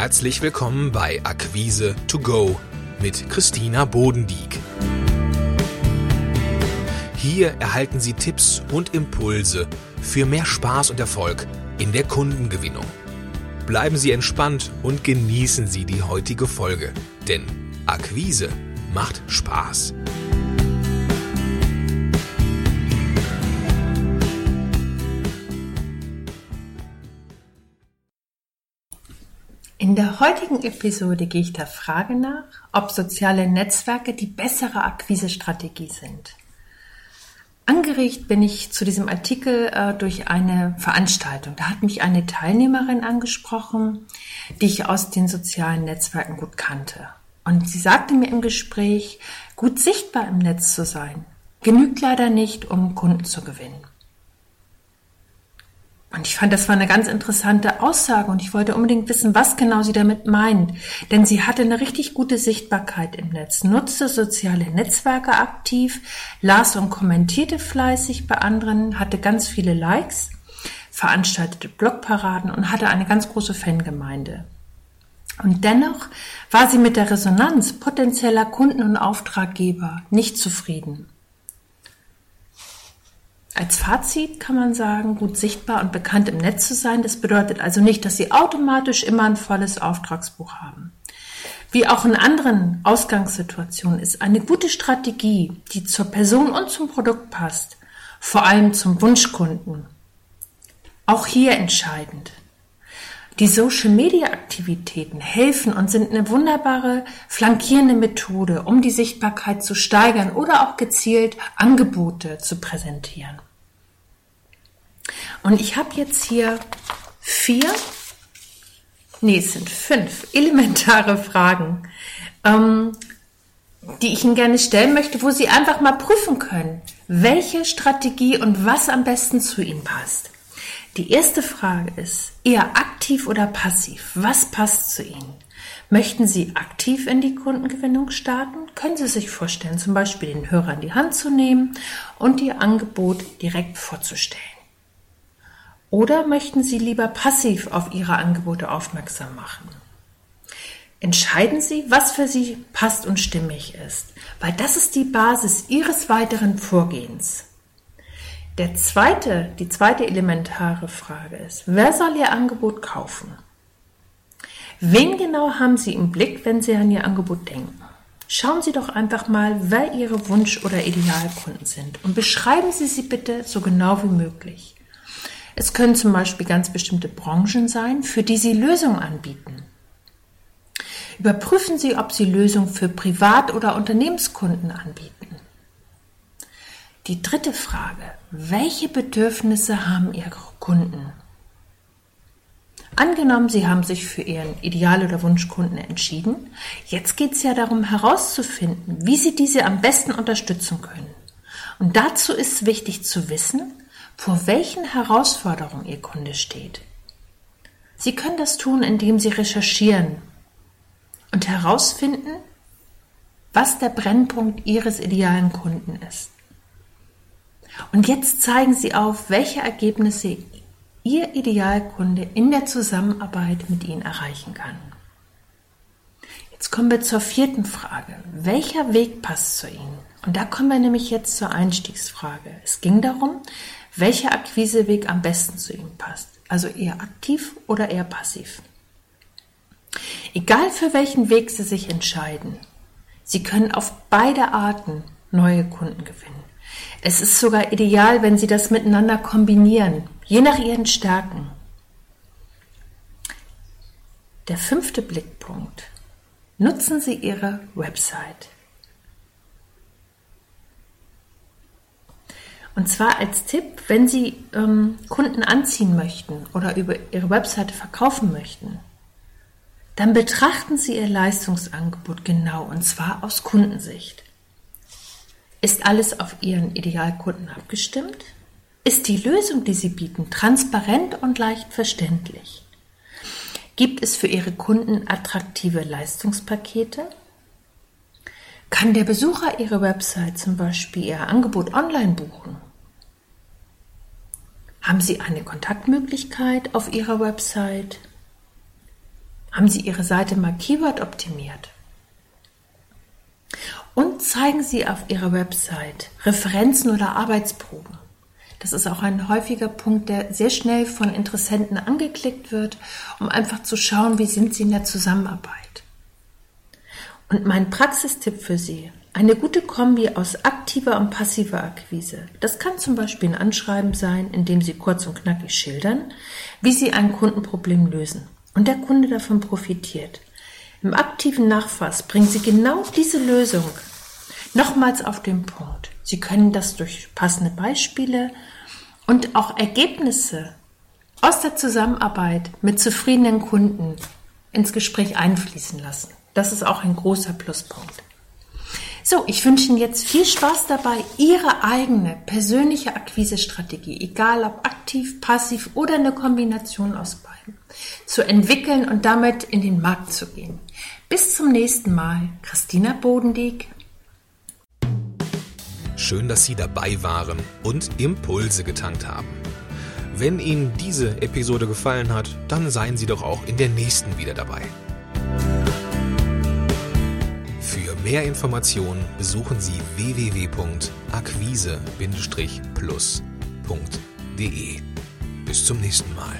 Herzlich willkommen bei Akquise to go mit Christina Bodendieck. Hier erhalten Sie Tipps und Impulse für mehr Spaß und Erfolg in der Kundengewinnung. Bleiben Sie entspannt und genießen Sie die heutige Folge, denn Akquise macht Spaß. In der heutigen Episode gehe ich der Frage nach, ob soziale Netzwerke die bessere Akquisestrategie sind. Angeregt bin ich zu diesem Artikel äh, durch eine Veranstaltung. Da hat mich eine Teilnehmerin angesprochen, die ich aus den sozialen Netzwerken gut kannte. Und sie sagte mir im Gespräch, gut sichtbar im Netz zu sein, genügt leider nicht, um Kunden zu gewinnen. Und ich fand, das war eine ganz interessante Aussage und ich wollte unbedingt wissen, was genau sie damit meint. Denn sie hatte eine richtig gute Sichtbarkeit im Netz, nutzte soziale Netzwerke aktiv, las und kommentierte fleißig bei anderen, hatte ganz viele Likes, veranstaltete Blogparaden und hatte eine ganz große Fangemeinde. Und dennoch war sie mit der Resonanz potenzieller Kunden und Auftraggeber nicht zufrieden. Als Fazit kann man sagen, gut sichtbar und bekannt im Netz zu sein, das bedeutet also nicht, dass Sie automatisch immer ein volles Auftragsbuch haben. Wie auch in anderen Ausgangssituationen ist eine gute Strategie, die zur Person und zum Produkt passt, vor allem zum Wunschkunden. Auch hier entscheidend. Die Social-Media-Aktivitäten helfen und sind eine wunderbare flankierende Methode, um die Sichtbarkeit zu steigern oder auch gezielt Angebote zu präsentieren. Und ich habe jetzt hier vier, nee, es sind fünf elementare Fragen, ähm, die ich Ihnen gerne stellen möchte, wo Sie einfach mal prüfen können, welche Strategie und was am besten zu Ihnen passt. Die erste Frage ist, eher aktiv oder passiv? Was passt zu Ihnen? Möchten Sie aktiv in die Kundengewinnung starten? Können Sie sich vorstellen, zum Beispiel den Hörer in die Hand zu nehmen und Ihr Angebot direkt vorzustellen? Oder möchten Sie lieber passiv auf Ihre Angebote aufmerksam machen? Entscheiden Sie, was für Sie passt und stimmig ist, weil das ist die Basis Ihres weiteren Vorgehens. Der zweite, die zweite elementare Frage ist, wer soll Ihr Angebot kaufen? Wen genau haben Sie im Blick, wenn Sie an Ihr Angebot denken? Schauen Sie doch einfach mal, wer Ihre Wunsch- oder Idealkunden sind und beschreiben Sie sie bitte so genau wie möglich. Es können zum Beispiel ganz bestimmte Branchen sein, für die Sie Lösungen anbieten. Überprüfen Sie, ob Sie Lösungen für Privat- oder Unternehmenskunden anbieten. Die dritte Frage. Welche Bedürfnisse haben Ihre Kunden? Angenommen, Sie haben sich für Ihren Ideal- oder Wunschkunden entschieden. Jetzt geht es ja darum herauszufinden, wie Sie diese am besten unterstützen können. Und dazu ist wichtig zu wissen, vor welchen Herausforderungen Ihr Kunde steht. Sie können das tun, indem Sie recherchieren und herausfinden, was der Brennpunkt Ihres idealen Kunden ist. Und jetzt zeigen Sie auf, welche Ergebnisse Ihr Idealkunde in der Zusammenarbeit mit Ihnen erreichen kann. Jetzt kommen wir zur vierten Frage. Welcher Weg passt zu Ihnen? Und da kommen wir nämlich jetzt zur Einstiegsfrage. Es ging darum, welcher Akquiseweg am besten zu Ihnen passt. Also eher aktiv oder eher passiv. Egal für welchen Weg Sie sich entscheiden, Sie können auf beide Arten neue Kunden gewinnen. Es ist sogar ideal, wenn Sie das miteinander kombinieren, je nach Ihren Stärken. Der fünfte Blickpunkt. Nutzen Sie Ihre Website. Und zwar als Tipp, wenn Sie ähm, Kunden anziehen möchten oder über Ihre Webseite verkaufen möchten, dann betrachten Sie Ihr Leistungsangebot genau und zwar aus Kundensicht. Ist alles auf Ihren Idealkunden abgestimmt? Ist die Lösung, die Sie bieten, transparent und leicht verständlich? Gibt es für Ihre Kunden attraktive Leistungspakete? Kann der Besucher Ihrer Website zum Beispiel Ihr Angebot online buchen? Haben Sie eine Kontaktmöglichkeit auf Ihrer Website? Haben Sie Ihre Seite mal Keyword optimiert? Und zeigen Sie auf Ihrer Website Referenzen oder Arbeitsproben. Das ist auch ein häufiger Punkt, der sehr schnell von Interessenten angeklickt wird, um einfach zu schauen, wie sind sie in der Zusammenarbeit. Und mein Praxistipp für Sie, eine gute Kombi aus aktiver und passiver Akquise. Das kann zum Beispiel ein Anschreiben sein, in dem Sie kurz und knackig schildern, wie Sie ein Kundenproblem lösen und der Kunde davon profitiert. Im aktiven Nachfass bringen Sie genau diese Lösung nochmals auf den Punkt. Sie können das durch passende Beispiele und auch Ergebnisse aus der Zusammenarbeit mit zufriedenen Kunden ins Gespräch einfließen lassen. Das ist auch ein großer Pluspunkt. So, ich wünsche Ihnen jetzt viel Spaß dabei, Ihre eigene persönliche Akquisestrategie, egal ob aktiv, passiv oder eine Kombination aus beiden, zu entwickeln und damit in den Markt zu gehen. Bis zum nächsten Mal. Christina Bodendieck. Schön, dass Sie dabei waren und Impulse getankt haben. Wenn Ihnen diese Episode gefallen hat, dann seien Sie doch auch in der nächsten wieder dabei. Mehr Informationen besuchen Sie www.akquise-plus.de. Bis zum nächsten Mal.